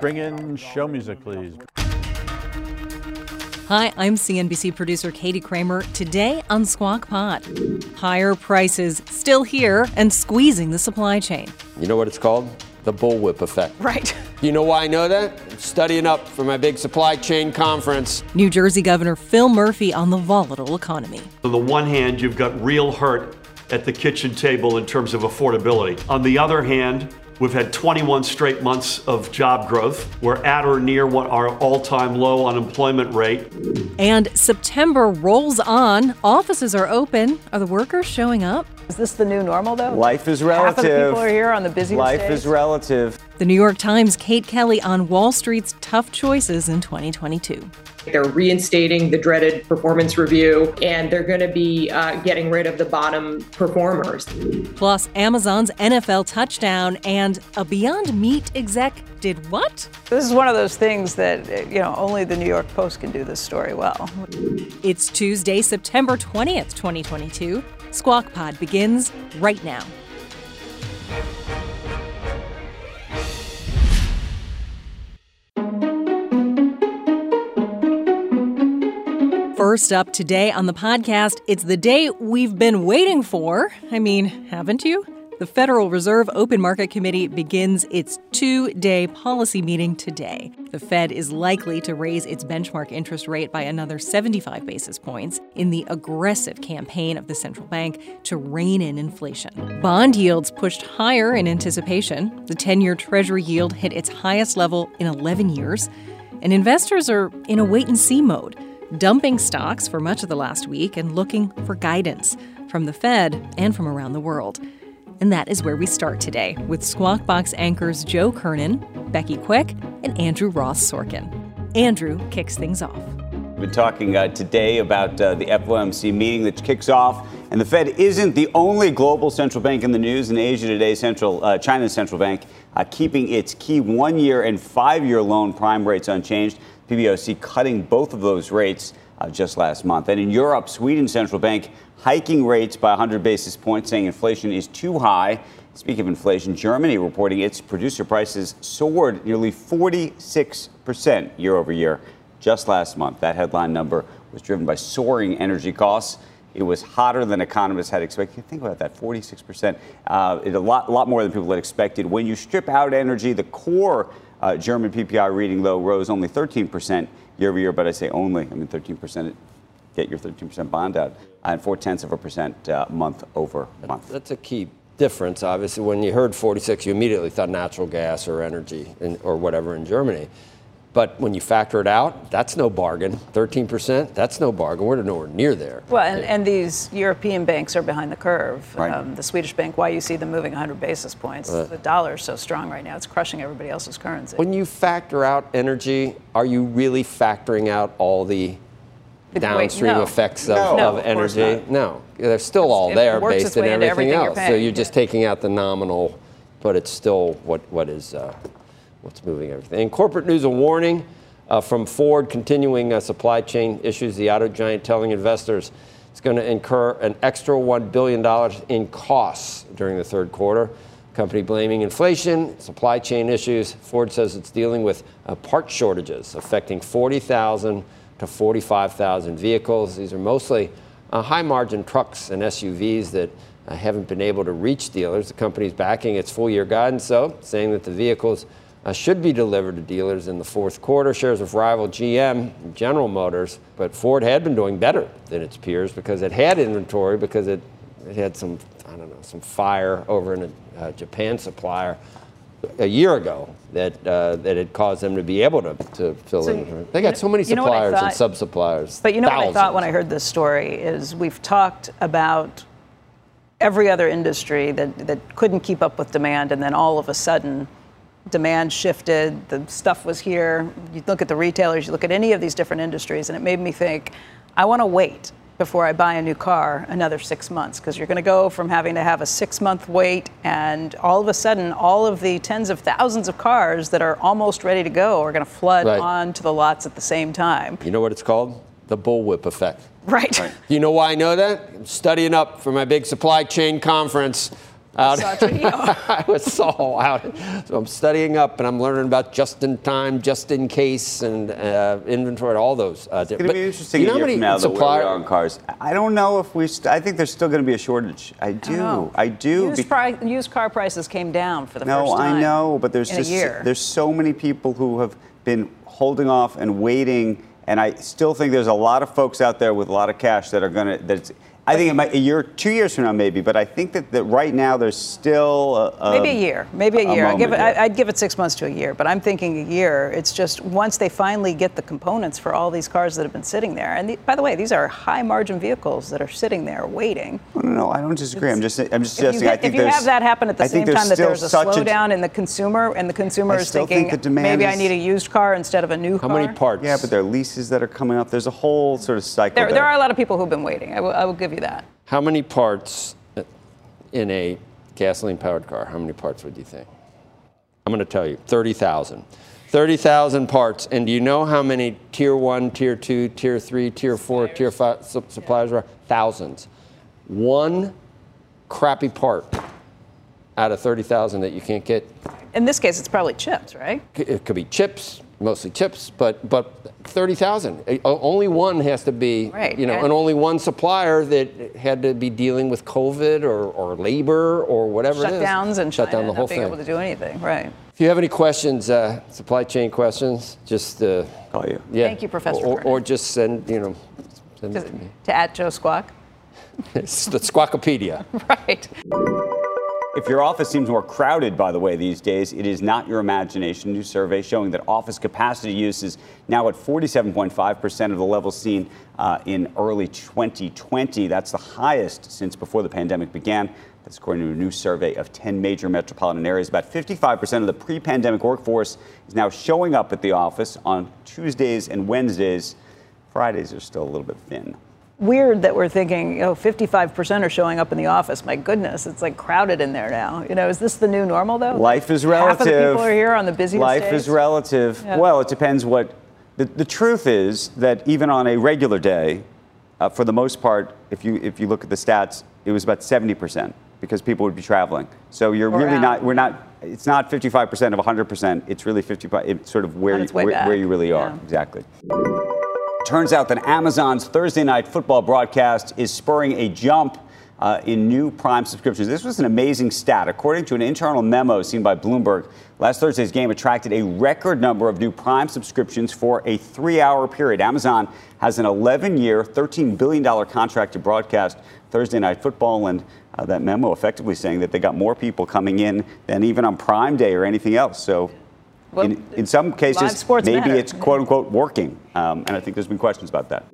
Bring in show music, please. Hi, I'm CNBC producer Katie Kramer. Today on Squawk Pod, higher prices still here and squeezing the supply chain. You know what it's called? The bullwhip effect. Right. You know why I know that? I'm studying up for my big supply chain conference. New Jersey Governor Phil Murphy on the volatile economy. On the one hand, you've got real hurt at the kitchen table in terms of affordability. On the other hand, We've had 21 straight months of job growth. We're at or near what our all time low unemployment rate. And September rolls on. Offices are open. Are the workers showing up? Is this the new normal, though? Life is relative. Half of the people are here on the busiest Life days. is relative. The New York Times' Kate Kelly on Wall Street's tough choices in 2022. They're reinstating the dreaded performance review, and they're going to be uh, getting rid of the bottom performers. Plus, Amazon's NFL touchdown and a Beyond Meat exec did what? This is one of those things that, you know, only the New York Post can do this story well. It's Tuesday, September 20th, 2022. Squawk Pod begins right now. First up today on the podcast, it's the day we've been waiting for. I mean, haven't you? The Federal Reserve Open Market Committee begins its two day policy meeting today. The Fed is likely to raise its benchmark interest rate by another 75 basis points in the aggressive campaign of the central bank to rein in inflation. Bond yields pushed higher in anticipation. The 10 year Treasury yield hit its highest level in 11 years, and investors are in a wait and see mode dumping stocks for much of the last week and looking for guidance from the Fed and from around the world. And that is where we start today with Squawk Box anchors Joe Kernan, Becky Quick, and Andrew Ross Sorkin. Andrew kicks things off. We've been talking uh, today about uh, the FOMC meeting that kicks off, and the Fed isn't the only global central bank in the news. In Asia today, central uh, China's central bank uh, keeping its key one-year and five-year loan prime rates unchanged. PBOC cutting both of those rates uh, just last month. And in Europe, Sweden's central bank hiking rates by 100 basis points, saying inflation is too high. Speaking of inflation, Germany reporting its producer prices soared nearly 46% year over year just last month. That headline number was driven by soaring energy costs. It was hotter than economists had expected. Think about that, 46%. Uh, it a lot, lot more than people had expected. When you strip out energy, the core uh, German PPI reading, though, rose only 13% year over year, but I say only. I mean, 13%, get your 13% bond out, and four tenths of a percent uh, month over month. That's a key difference. Obviously, when you heard 46, you immediately thought natural gas or energy in, or whatever in Germany. But when you factor it out, that's no bargain. 13%, that's no bargain. We're nowhere near there. Well, and, and these European banks are behind the curve. Right. Um, the Swedish bank, why you see them moving 100 basis points. the dollar is so strong right now, it's crushing everybody else's currency. When you factor out energy, are you really factoring out all the The- wait, downstream no. effects of, No, of of energy? not. No, they're still all there based its in everything everything you're else. So you're just yeah. taking out the nominal, but it's still what what is uh, what's moving everything. In corporate news, a warning uh, from Ford continuing uh, supply chain issues. The auto giant telling investors it's going to incur an extra one billion dollars in costs during the third quarter. Company blaming inflation, supply chain issues. Ford says it's dealing with uh, part shortages affecting 40,000 to 45,000 vehicles. These are mostly uh, high margin trucks and SUVs that uh, haven't been able to reach dealers. The company's backing its full year guidance, saying that the vehicles uh, should be delivered to dealers in the fourth quarter. Shares of rival GM, General Motors, but Ford had been doing better than its peers because it had inventory because it, it had some, I don't know, some fire over in a uh, Japan supplier a year ago that uh, that had caused them to be able to, to fill So, in. They got so many you know what I suppliers and sub suppliers. But you know what I thought when I heard this story is we've talked about every other industry that, that couldn't keep up with demand, and then all of a sudden, demand shifted, the stuff was here. You look at the retailers, you look at any of these different industries, and it made me think, I want to wait before I buy a new car another six months because you're going to go from having to have a six month wait and all of a sudden all of the tens of thousands of cars that are almost ready to go are going to flood Right. onto the lots at the same time. You know what it's called? The bullwhip effect. Right. You know why I know that? I'm studying up for my big supply chain conference. Out, I was so out. So I'm studying up and I'm learning about just in time, just in case, and uh, inventory, all those. Uh, It's going to be interesting You know a how year many from now, though, where we supplier- are on cars. I don't know if we. St- I think there's still going to be a shortage. I do. know. I do. Used, be- pri- used car prices came down for the no, first time. No, I know, but there's just there's so many people who have been holding off and waiting, and I still think there's a lot of folks out there with a lot of cash that are going to. That's. I think it might a year, two years from now, maybe, but I think that, that right now there's still a, a, Maybe a year, maybe a year. I give it, I, I'd give it six months to a year, but I'm thinking a year. It's just once they finally get the components for all these cars that have been sitting there. And the, by the way, these are high margin vehicles that are sitting there waiting. No, no, no, I don't disagree. I'm just, I'm just If you, suggesting. I think if you there's- have that happen at the I same time that still there's a such slowdown in the consumer, and the consumer I is thinking, think the demand maybe I need a used car instead of a new How car. How many parts? Yeah, but there are leases that are coming up. There's a whole sort of cycle. There, there are a lot of people who've been waiting. I will, I will give you that. How many parts uh, in a gasoline powered car? How many parts would you think? I'm going to tell you 30,000. 30,000 parts. And do you know how many tier one, tier two, tier three, tier four, tier five su- suppliers are? Thousands. One crappy part out of 30,000 that you can't get. In this case, it's probably chips, right? It could be chips, mostly chips, but but 30,000. Eh, Only one has to be, Right, you know, and- and only one supplier that had to be dealing with COVID or, or labor or whatever it is. Shutdowns and shut down the whole not being thing. able to do anything, right? If you have any questions, uh, supply chain questions, just uh, Call you. yeah. Thank you, Professor Or, or Burnett. just send, you know, send it To, to me. to at Joe Squawk. It's the Squawkopedia. Right. If your office seems more crowded, by the way, these days, it is not your imagination. New survey showing that office capacity use is now at 47.5% of the level seen uh, in early 2020. That's the highest since before the pandemic began. That's according to a new survey of 10 major metropolitan areas. About 55% of the pre pandemic workforce is now showing up at the office on Tuesdays and Wednesdays. Fridays are still a little bit thin. Weird that we're thinking, know, 55% are showing up in the office. My goodness, it's like crowded in there now. You know, is this the new normal though? Life is relative. Half of the people are here on the busiest Life days? is relative. Yeah. Well, it depends what. The, the truth is that even on a regular day, uh, for the most part, if you if you look at the stats, it was about 70% because people would be traveling. So you're really not. We're not. It's not 55% of 100%. It's really 55. It's sort of where you, where, where you really are. Yeah. Exactly. Turns out that Amazon's Thursday night football broadcast is spurring a jump uh, in new Prime subscriptions. This was an amazing stat. According to an internal memo seen by Bloomberg, last Thursday's game attracted a record number of new Prime subscriptions for a three hour period. Amazon has an 11 year, $13 billion contract to broadcast Thursday night football, and uh, that memo effectively saying that they got more people coming in than even on Prime Day or anything else. So, Well, in, in some cases, maybe matter. it's quote unquote working. Um, and I think there's been questions about that.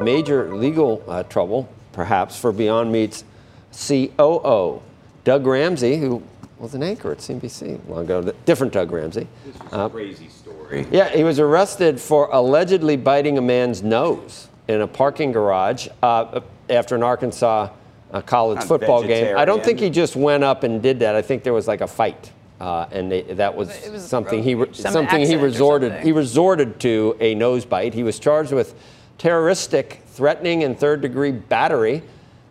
Major legal uh, trouble, perhaps, for Beyond Meat's COO, Doug Ramsey, who was an anchor at CNBC long ago. Different Doug Ramsey. This is Uh, crazy story. Yeah, he was arrested for allegedly biting a man's nose in a parking garage uh, after an Arkansas uh, college Not football game. I don't think he just went up and did that. I think there was like a fight, uh, and they, that was, was something he some something he resorted something. he resorted to a nose bite. He was charged with terroristic threatening and third degree battery.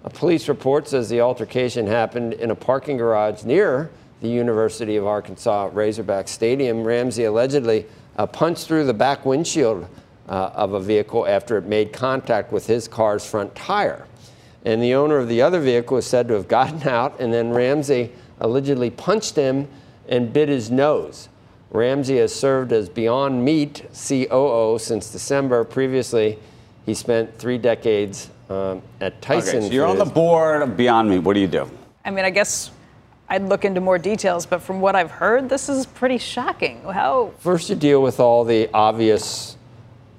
A police report says the altercation happened in a parking garage near the University of Arkansas Razorback Stadium. Ramsey allegedly uh, punched through the back windshield uh, of a vehicle after it made contact with his car's front tire. And the owner of the other vehicle is said to have gotten out, and then Ramsey allegedly punched him and bit his nose. Ramsey has served as Beyond Meat COO since December. Previously, he spent three decades um, at Tyson. Okay, so you're on the board of Beyond Meat. What do you do? I mean, I guess I'd look into more details, but from what I've heard, this is pretty shocking. How First, you deal with all the obvious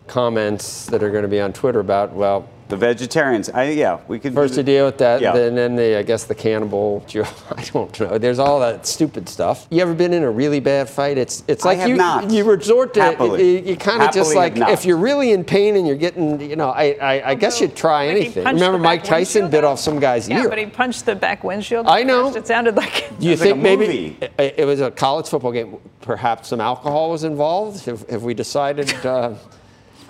comments that are going to be on Twitter about, well, The vegetarians. I, yeah, we could First to deal with that, Yeah. and then the I guess the cannibal. I don't know. There's all that stupid stuff. You ever been in a really bad fight? It's it's like you not. you resort to Happily. you, you kind of just like if you're really in pain and you're getting you know I I, I guess you'd try Like anything. punched Remember Mike Tyson windshield bit off some guy's Yeah, ear. but he punched the back windshield. I know. It sounded like. Do you It's like think a maybe movie. it, it was a college football game? Perhaps some alcohol was involved. Have, have we decided? Uh,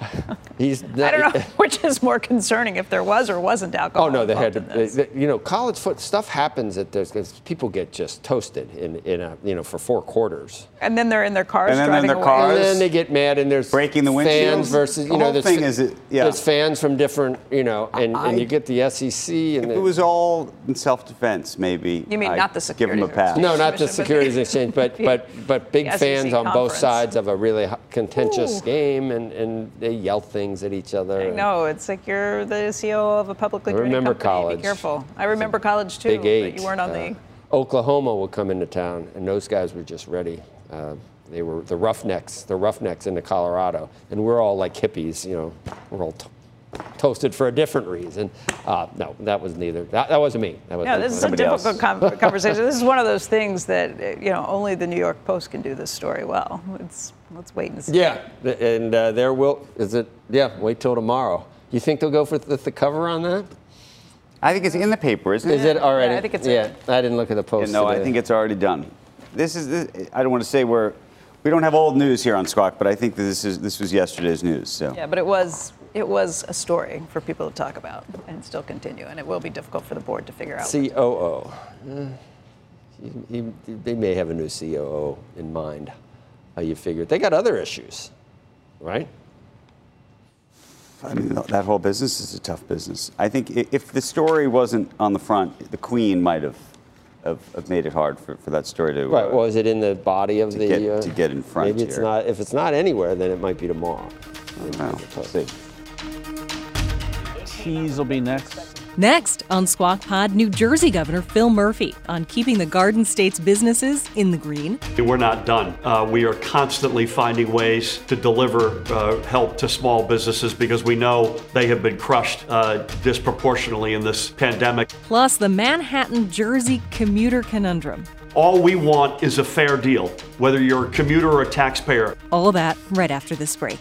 he's. Not, I don't know which is more concerning, if there was or wasn't alcohol. Oh no, they had to. involved in this. they- you know, college foot stuff happens at there's 'cause people get just toasted in in a you know for four quarters, And then they're in their cars And then in driving their away. cars. and then they get mad and there's Breaking the fans versus you The know whole thing is it- yeah. there's fans from different you know and, I- and you get the SEC and If the, it was all in self-defense, maybe. You mean I'd not the security? Give them a pass. no, not the Securities Exchange, but but but big fans SEC on both sides of a really contentious Ooh. game, and, and they yell things at each other. and- No, it's like you're the CEO of a publicly I traded remember company. college. Be careful. I remember college too, Big Eight. but you weren't on uh, the. Oklahoma will come into town, and those guys were just ready. Uh, they were the roughnecks, the roughnecks into Colorado, and we're all like hippies, you know. We're all toasted for a different reason. Uh, no, that was neither. That, that wasn't me. That was No, this is a Somebody else. difficult com- conversation. This is one of those things that you know only the New York Post can do this story well. It's let's wait and see. Yeah, and uh, there will. Is it? Yeah, wait till tomorrow. You think they'll go for the, the cover on that? I think it's in the paper, isn't it? Is it? it already? I think it's Yeah, in. I didn't look at the Yeah, post. no, I think it's already done. This is. The, I don't want to say we're. We don't have old news here on Squawk, but I think that this is this was yesterday's news. So Yeah, but it was it was a story for people to talk about and still continue, and it will be difficult for the board to figure out. COO. He- he- they may have a new COO in mind. How you figure? They got other issues, right? I mean, that whole business is a tough business. I think if the story wasn't on the front, the Queen might have have, have made it hard for, for that story to. Right. uh, Well, is it in the body of to the? get- uh, to get in front Maybe it's here. not. If it's not anywhere, then it might be tomorrow. well, we'll see. Cheese will be next. Next on Squawk Pod, New Jersey Governor Phil Murphy on keeping the Garden State's businesses in the green. We're not done. Uh, we are constantly finding ways to deliver uh, help to small businesses because we know they have been crushed uh, disproportionately in this pandemic. Plus, the Manhattan Jersey commuter conundrum. All we want is a fair deal, whether you're a commuter or a taxpayer. All that right after this break.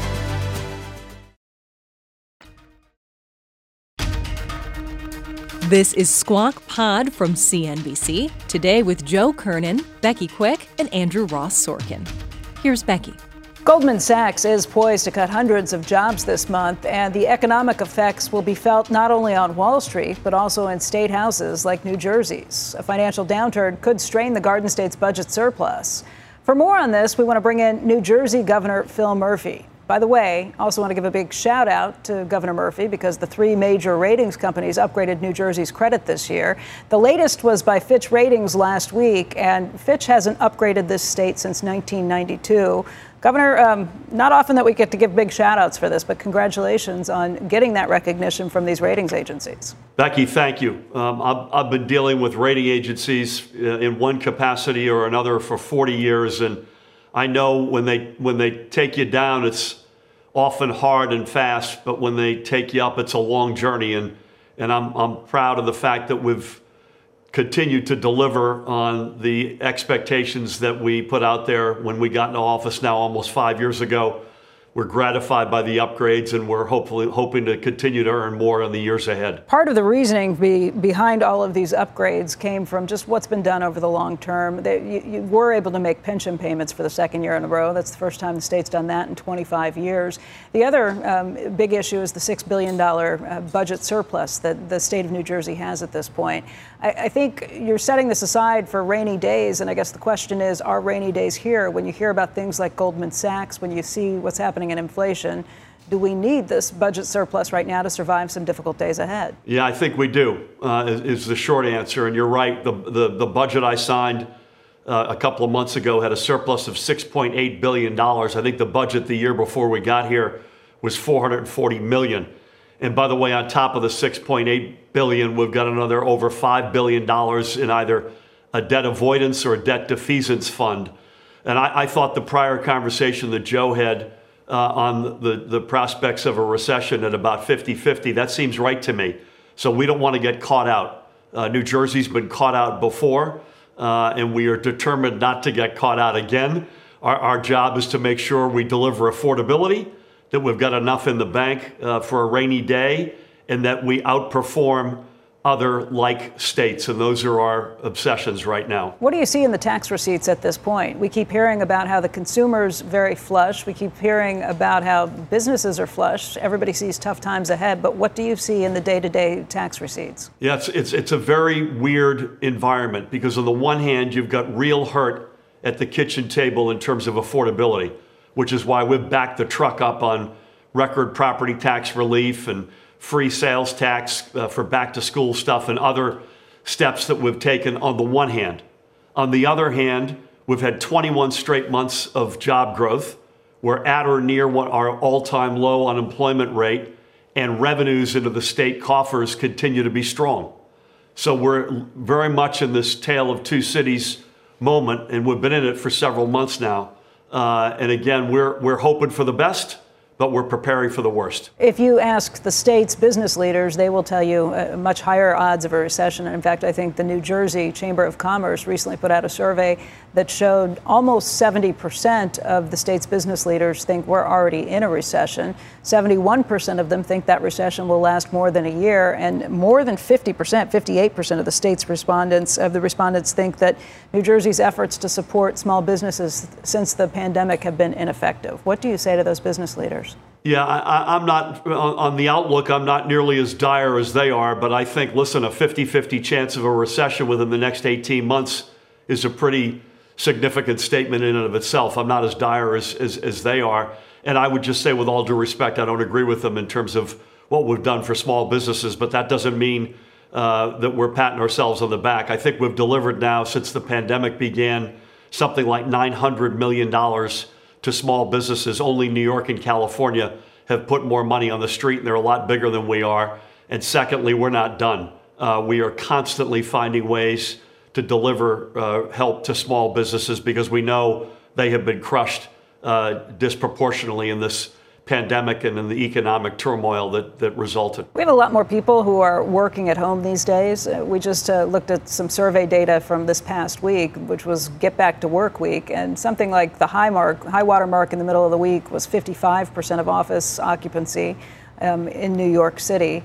This is Squawk Pod from CNBC. Today with Joe Kernan, Becky Quick, and Andrew Ross Sorkin. Here's Becky. Goldman Sachs is poised to cut hundreds of jobs this month, and the economic effects will be felt not only on Wall Street, but also in state houses like New Jersey's. A financial downturn could strain the Garden State's budget surplus. For more on this, we want to bring in New Jersey Governor Phil Murphy. By the way, I also want to give a big shout out to Governor Murphy because the three major ratings companies upgraded New Jersey's credit this year. The latest was by Fitch Ratings last week, and Fitch hasn't upgraded this state since 1992. Governor, um, not often that we get to give big shout outs for this, but congratulations on getting that recognition from these ratings agencies. Becky, thank you. Um, I've, I've been dealing with rating agencies uh, in one capacity or another for 40 years, and I know when they when they take you down, it's often hard and fast, but when they take you up, it's a long journey. And and I'm I'm proud of the fact that we've continued to deliver on the expectations that we put out there when we got into office now almost five years ago. We're gratified by the upgrades and we're hopefully hoping to continue to earn more in the years ahead. Part of the reasoning be, behind all of these upgrades came from just what's been done over the long term. They, you, you, were able to make pension payments for the second year in a row. That's the first time the state's done that in 25 years. The other um, big issue is the $6 billion uh, budget surplus that the state of New Jersey has at this point. I, I think you're setting this aside for rainy days, and I guess the question is are rainy days here? When you hear about things like Goldman Sachs, when you see what's happening happening in inflation. Do we need this budget surplus right now to survive some difficult days ahead? Yeah, I think we do, uh, is, is, the short answer. And you're right. The, the, the budget I signed uh, a couple of months ago had a surplus of $6.8 billion. I think the budget the year before we got here was 440 million. And by the way, on top of the 6.8 billion, we've got another over $5 billion in either a debt avoidance or a debt defeasance fund. And I, I thought the prior conversation that Joe had uh, on the, the prospects of a recession at about 50 50. That seems right to me. So we don't want to get caught out. Uh, New Jersey's been caught out before, uh, and we are determined not to get caught out again. Our, our, job is to make sure we deliver affordability, that we've got enough in the bank uh, for a rainy day, and that we outperform other like states, and those are our obsessions right now. What do you see in the tax receipts at this point? We keep hearing about how the consumer's very flush. We keep hearing about how businesses are flush. Everybody sees tough times ahead, but what do you see in the day-to-day tax receipts? Yeah, it's, it's, it's a very weird environment because on the one hand, you've got real hurt at the kitchen table in terms of affordability, which is why we've backed the truck up on record property tax relief and free sales tax uh, for back to school stuff and other steps that we've taken on the one hand. On the other hand, we've had 21 straight months of job growth. We're at or near what our all time low unemployment rate, and revenues into the state coffers continue to be strong. So we're very much in this tale of two cities moment, and we've been in it for several months now. Uh, and again, we're, we're hoping for the best but we're preparing for the worst. If you ask the state's business leaders, they will tell you uh, much higher odds of a recession. In fact, I think the New Jersey Chamber of Commerce recently put out a survey that showed almost 70% of the state's business leaders think we're already in a recession. 71% of them think that recession will last more than a year, and more than 50%, 58% of the state's respondents of the respondents think that New Jersey's efforts to support small businesses since the pandemic have been ineffective. What do you say to those business leaders? Yeah, I, am not on the outlook. I'm not nearly as dire as they are, but I think, listen, a 50 50 chance of a recession within the next 18 months is a pretty significant statement in and of itself. I'm not as dire as, as, as they are. And I would just say, with all due respect, I don't agree with them in terms of what we've done for small businesses, but that doesn't mean uh, that we're patting ourselves on the back. I think we've delivered now, since the pandemic began, something like $900 million to small businesses. Only New York and California have put more money on the street, and they're a lot bigger than we are. And secondly, we're not done. Uh, we are constantly finding ways to deliver uh, help to small businesses because we know they have been crushed uh, disproportionately in this pandemic and in the economic turmoil that, that resulted. We have a lot more people who are working at home these days. Uh, we just uh, looked at some survey data from this past week, which was Get Back to Work Week, and something like the high mark, high water mark in the middle of the week was 55% of office occupancy um, in New York City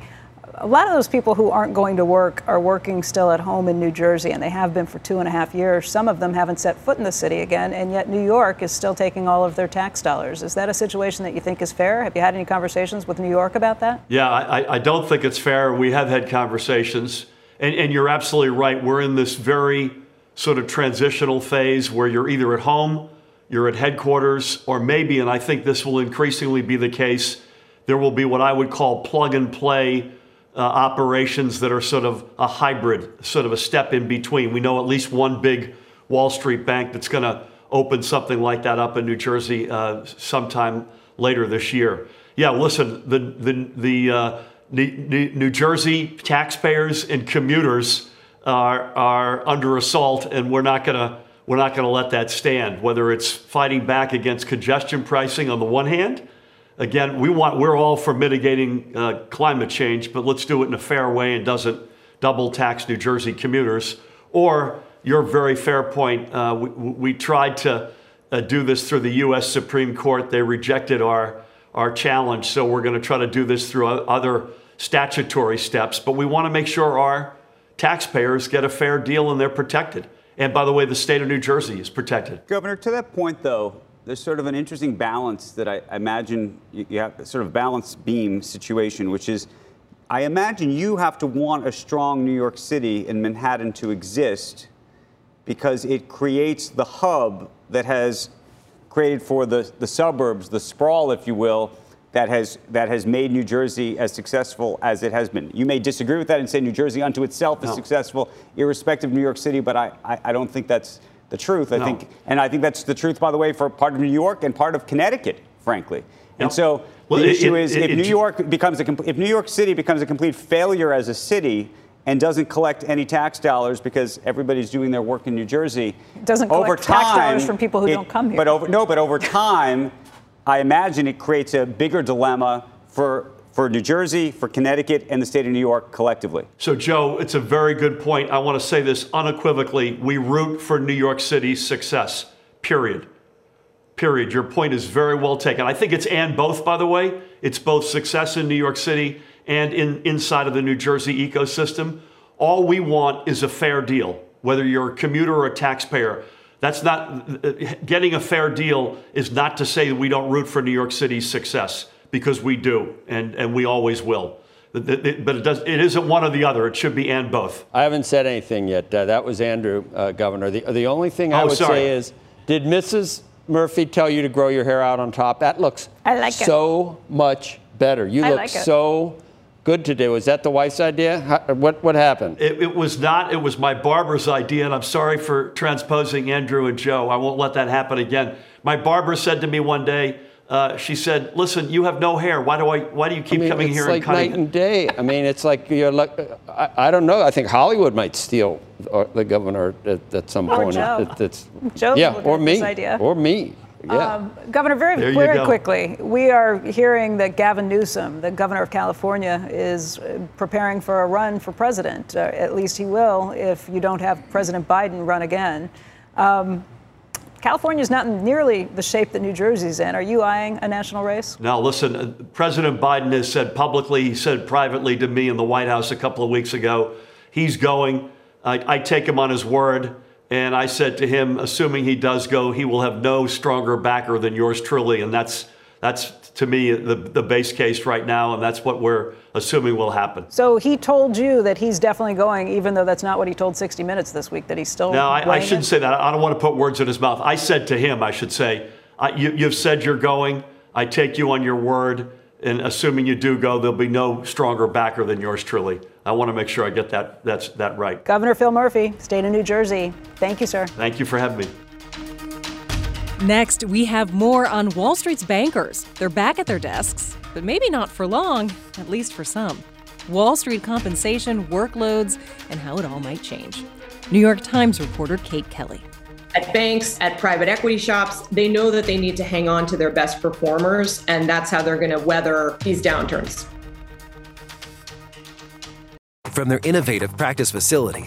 a lot of those people who aren't going to work are working still at home in New Jersey, and they have been for two and a half years. Some of them haven't set foot in the city again, and yet New York is still taking all of their tax dollars. Is that a situation that you think is fair? Have you had any conversations with New York about that? Yeah, I, I don't think it's fair. We have had conversations, and, and you're absolutely right. We're in this very sort of transitional phase where you're either at home, you're at headquarters, or maybe, and I think this will increasingly be the case, there will be what I would call plug and play uh, operations that are sort of a hybrid, sort of a step in between. We know at least one big Wall Street bank that's going to open something like that up in New Jersey uh, sometime later this year. Yeah, listen, the the the uh, New, New Jersey taxpayers and commuters are are under assault, and we're not going to we're not going to let that stand. Whether it's fighting back against congestion pricing on the one hand again, we want, we're all for mitigating uh, climate change, but let's do it in a fair way and doesn't double tax New Jersey commuters. Or your very fair point, uh, we, we tried to uh, do this through the U.S. Supreme Court. They rejected our, our challenge, so we're going to try to do this through other statutory steps. But we want to make sure our taxpayers get a fair deal and they're protected. And by the way, the state of New Jersey is protected. Governor, to that point, though, there's sort of an interesting balance that I imagine you have sort of balance beam situation, which is I imagine you have to want a strong New York City and Manhattan to exist because it creates the hub that has created for the, the suburbs, the sprawl, if you will, that has that has made New Jersey as successful as it has been. You may disagree with that and say New Jersey unto itself is no. successful, irrespective of New York City, but I, I, I don't think that's the truth. I no. think, and I think that's the truth, by the way, for part of New York and part of Connecticut, frankly. And so well, the it, issue it, is, it, if New York becomes a if New York City becomes a complete failure as a city and doesn't collect any tax dollars because everybody's doing their work in New Jersey, it doesn't collect over time, tax dollars from people who don't come here. But over, no, but over time, I imagine it creates a bigger dilemma for for New Jersey, for Connecticut, and the state of New York collectively. So, Joe, it's a very good point. I want to say this unequivocally. We root for New York City's success, period. Period. Your point is very well taken. I think it's and both, by the way. It's both success in New York City and in, inside of the New Jersey ecosystem. All we want is a fair deal, whether you're a commuter or a taxpayer. That's not getting a fair deal is not to say that we don't root for New York City's success because we do, and, and we always will. But it, does, it isn't one or the other. It should be and both. I haven't said anything yet. Uh, that was Andrew, uh, Governor. The, the only thing I oh, would sorry. say is did Mrs. Murphy tell you to grow your hair out on top? That looks I like so it. much better. You I look like so good today. Was that the wife's idea? How, what, what happened? It, it, was not. It was my barber's idea, and I'm sorry for transposing Andrew and Joe. I won't let that happen again. My barber said to me one day, uh, she said, "Listen, you have no hair. Why do I? Why do you keep I mean, coming here like and cutting?" It's night and day. I mean, it's like you're like, I, I, don't know. I think Hollywood might steal the governor at, at some or point. Joe. It, it's, Joe yeah, or me, idea. or me. Yeah. Um, governor, very, very quickly, we are hearing that Gavin Newsom, the governor of California, is preparing for a run for president. Uh, at least he will if you don't have President Biden run again. Um, California is not nearly the shape that New Jersey's in. Are you eyeing a national race? Now, listen, uh, President Biden has said publicly, he said privately to me in the White House a couple of weeks ago, he's going. I, I take him on his word. And I said to him, assuming he does go, he will have no stronger backer than yours truly. And that's, that's to me, the, the base case right now. And that's what we're assuming will happen. So he told you that he's definitely going, even though that's not what he told 60 Minutes this week, that he's still. No, I, I shouldn't it? say that. I don't want to put words in his mouth. I said to him, I should say, you, you've said you're going. I take you on your word. And assuming you do go, there'll be no stronger backer than yours truly. I want to make sure I get that that's that right. Governor Phil Murphy, state of New Jersey. Thank you, sir. Thank you for having me. Next, we have more on Wall Street's bankers. They're back at their desks, but maybe not for long, at least for some. Wall Street compensation, workloads, and how it all might change. New York Times reporter Kate Kelly at banks, at private equity shops, they know that they need to hang on to their best performers, and that's how they're going to weather these downturns. From their innovative practice facility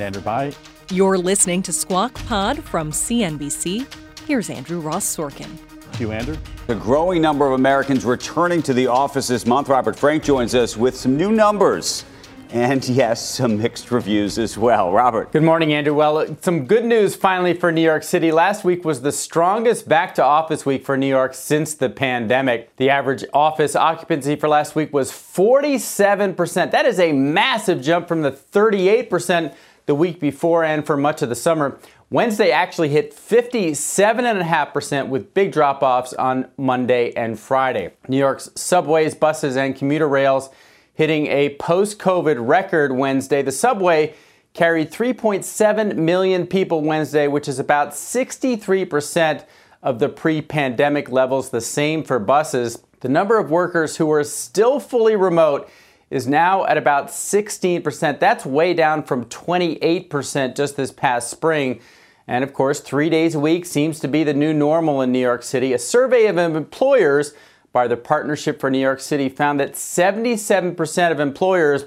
Andrew by. You're listening to Squawk Pod from CNBC. Here's Andrew Ross Sorkin. Thank you, Andrew. A growing number of Americans returning to the office this month. Robert Frank joins us with some new numbers. And yes, some mixed reviews as well. Robert. Good morning, Andrew. Well, uh, some good news finally for New York City. Last week was the strongest back to office week for New York since the pandemic. The average office occupancy for last week was 47%. That is a massive jump from the 38% the week before and for much of the summer. Wednesday actually hit 57.5% with big drop offs on Monday and Friday. New York's subways, buses, and commuter rails hitting a post COVID record Wednesday. The subway carried 3.7 million people Wednesday, which is about 63% of the pre pandemic levels, the same for buses. The number of workers who are still fully remote is now at about 16%. That's way down from 28% just this past spring. And of course, three days a week seems to be the new normal in New York City. A survey of employers by the Partnership for New York City found that 77% of employers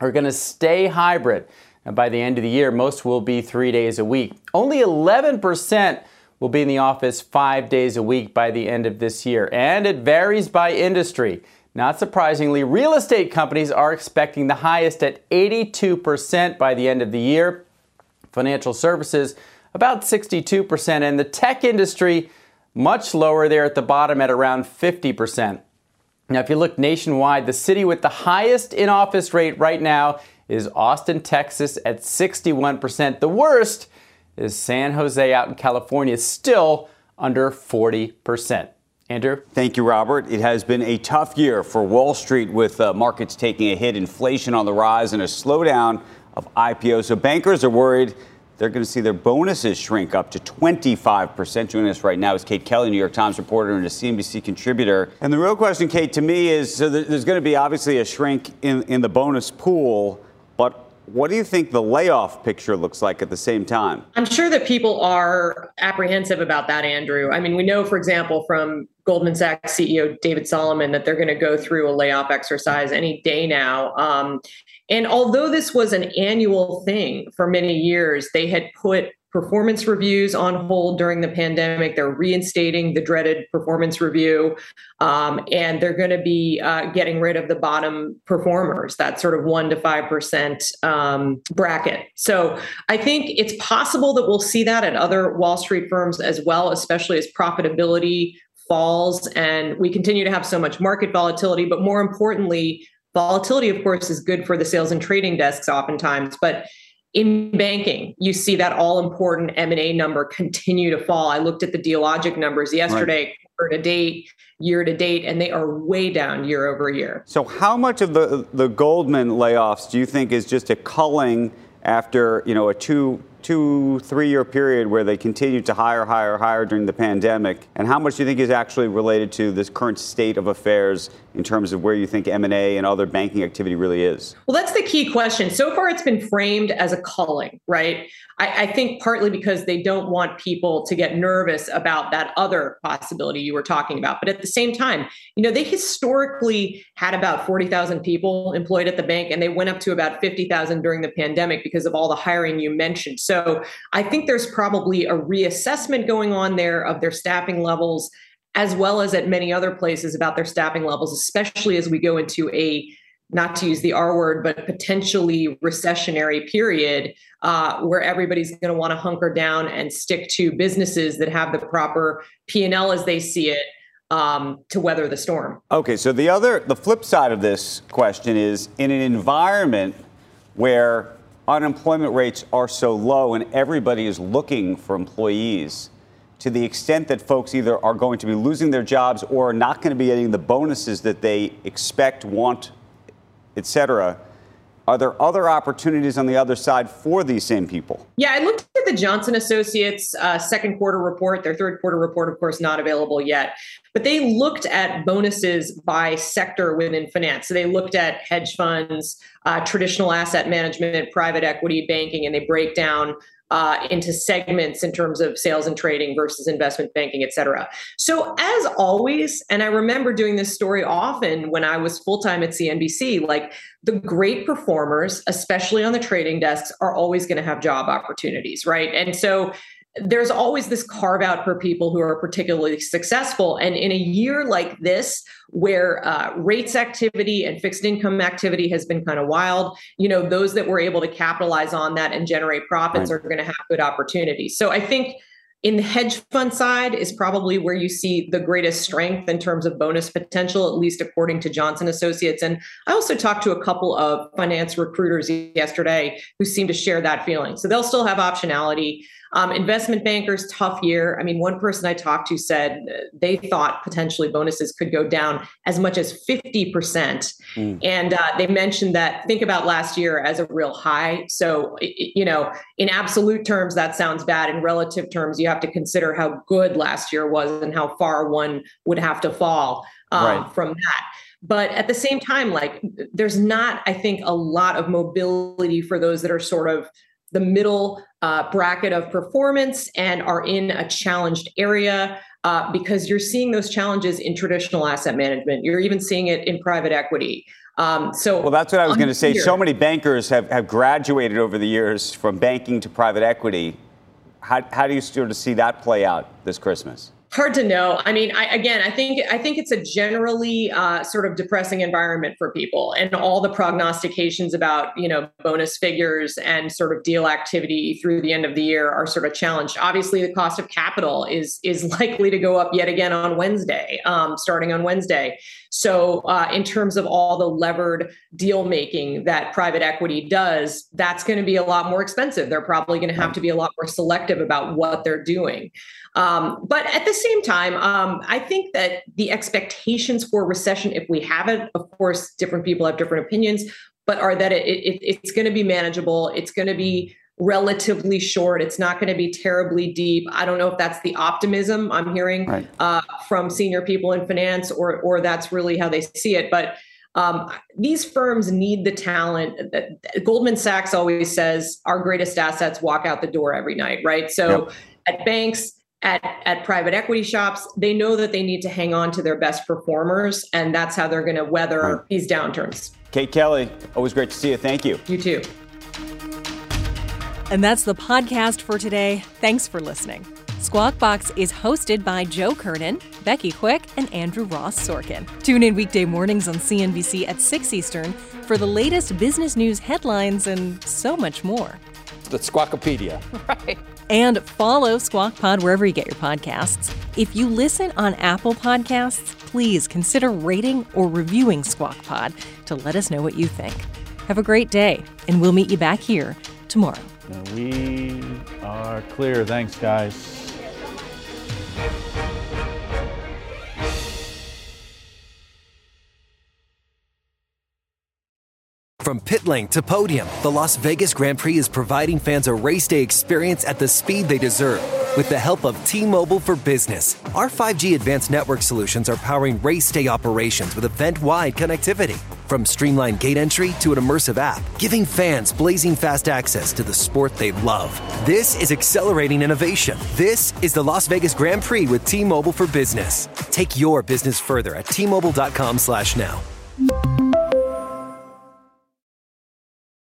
are going to stay hybrid. And by the end of the year, most will be three days a week. Only 11% will be in the office five days a week by the end of this year. And it varies by industry. Not surprisingly, real estate companies are expecting the highest at 82% by the end of the year. Financial services, about 62%. And the tech industry, much lower there at the bottom at around 50%. Now, if you look nationwide, the city with the highest in office rate right now is Austin, Texas at 61%. The worst is San Jose out in California, still under 40%. Andrew? Thank you, Robert. It has been a tough year for Wall Street with uh, markets taking a hit, inflation on the rise, and a slowdown of IPOs. So bankers are worried they're going to see their bonuses shrink up to 25%. Joining us right now is Kate Kelly, New York Times reporter and a CNBC contributor. And the real question, Kate, to me is so there's going to be obviously a shrink in, in the bonus pool, but what do you think the layoff picture looks like at the same time? I'm sure that people are apprehensive about that, Andrew. I mean, we know, for example, from Goldman Sachs CEO David Solomon that they're going to go through a layoff exercise any day now. Um, and although this was an annual thing for many years, they had put performance reviews on hold during the pandemic. They're reinstating the dreaded performance review, um, and they're going to be uh, getting rid of the bottom performers, that sort of one to five percent um, bracket. So I think it's possible that we'll see that at other Wall Street firms as well, especially as profitability falls and we continue to have so much market volatility. But more importantly, volatility, of course, is good for the sales and trading desks oftentimes, but in banking, you see that all important M&A number continue to fall. I looked at the Dealogic numbers yesterday, right. quarter to date, year to date, and they are way down year over year. So how much of the the Goldman layoffs do you think is just a culling after, you know, a two two, three year period where they continued to hire, hire, hire during the pandemic? And how much do you think is actually related to this current state of affairs in terms of where you think M&A and other banking activity really is? Well, that's the key question. So far, it's been framed as a culling, right? I, I think partly because they don't want people to get nervous about that other possibility you were talking about. But at the same time, you know, they historically had about 40,000 people employed at the bank, and they went up to about 50,000 during the pandemic because of all the hiring you mentioned. So I think there's probably a reassessment going on there of their staffing levels as well as at many other places about their staffing levels, especially as we go into a not to use the R word, but potentially recessionary period uh, where everybody's going to want to hunker down and stick to businesses that have the proper P and L as they see it um, to weather the storm. Okay, so the other, the flip side of this question is in an environment where unemployment rates are so low and everybody is looking for employees to the extent that folks either are going to be losing their jobs or are not going to be getting the bonuses that they expect, want, et cetera, are there other opportunities on the other side for these same people? Yeah, I looked at the Johnson Associates uh, second quarter report. Their third quarter report, of course, not available yet. But they looked at bonuses by sector within finance. So they looked at hedge funds, uh, traditional asset management, private equity, banking, and they break down uh, into segments in terms of sales and trading versus investment banking, et cetera. So, as always, and I remember doing this story often when I was full time at CNBC, like the great performers, especially on the trading desks, are always going to have job opportunities, right? And so, there's always this carve out for people who are particularly successful. And in a year like this, where uh, rates activity and fixed income activity has been kind of wild, you know, those that were able to capitalize on that and generate profits right. are going to have good opportunities. So I think in the hedge fund side is probably where you see the greatest strength in terms of bonus potential, at least according to Johnson Associates. And I also talked to a couple of finance recruiters yesterday who seem to share that feeling. So they'll still have optionality. Um, investment bankers, tough year. I mean, one person I talked to said they thought potentially bonuses could go down as much as 50%. Mm. And uh, they mentioned that think about last year as a real high. So, you know, in absolute terms, that sounds bad. In relative terms, you have to consider how good last year was and how far one would have to fall um, right. from that but at the same time like there's not i think a lot of mobility for those that are sort of the middle uh, bracket of performance and are in a challenged area uh, because you're seeing those challenges in traditional asset management. You're even seeing it in private equity. Um, so well that's what i was going to say. so many bankers have, have graduated over the years from banking to private equity. How, how do you sort of see that play out this christmas hard to know. I mean I, again i think i think it's a generally uh, sort of depressing environment for people and all the prognostications about you know bonus figures and sort of deal activity through the end of the year are sort of challenged. Obviously the cost of capital is is likely to go up yet again on wednesday um, starting on wednesday so uh, in terms of all the levered deal making that private equity does that's going to be a lot more expensive they're probably going to have to be a lot more selective about what they're doing um, but at the same time, um, I think that the expectations for recession, if we have it, of course, different people have different opinions, but are that it, it, it's going to be manageable. It's going to be relatively short. It's not going to be terribly deep. I don't know if that's the optimism I'm hearing right. uh, from senior people in finance, or or that's really how they see it. But um, these firms need the talent. Goldman Sachs always says our greatest assets walk out the door every night, right? So yep. at banks at, at private equity shops, they know that they need to hang on to their best performers, and that's how they're going to weather right. these downturns. Kate Kelly, always great to see you. Thank you. You too. And that's the podcast for today. Thanks for listening. Squawk Box is hosted by Joe Kernen, Becky Quick, and Andrew Ross Sorkin. Tune in weekday mornings on CNBC at 6 Eastern for the latest business news headlines and so much more. The Squawkopedia. Right. And follow Squawk Pod wherever you get your podcasts. If you listen on Apple Podcasts, please consider rating or reviewing Squawk Pod to let us know what you think. Have a great day, and we'll meet you back here tomorrow. We are clear. Thanks, guys. From pit lane to podium, the Las Vegas Grand Prix is providing fans a race day experience at the speed they deserve. With the help of T Mobile for Business, our 5G advanced network solutions are powering race day operations with event wide connectivity. From streamlined gate entry to an immersive app, giving fans blazing fast access to the sport they love. This is accelerating innovation. This is the Las Vegas Grand Prix with T Mobile for Business. Take your business further at T-Mobile.com slash now.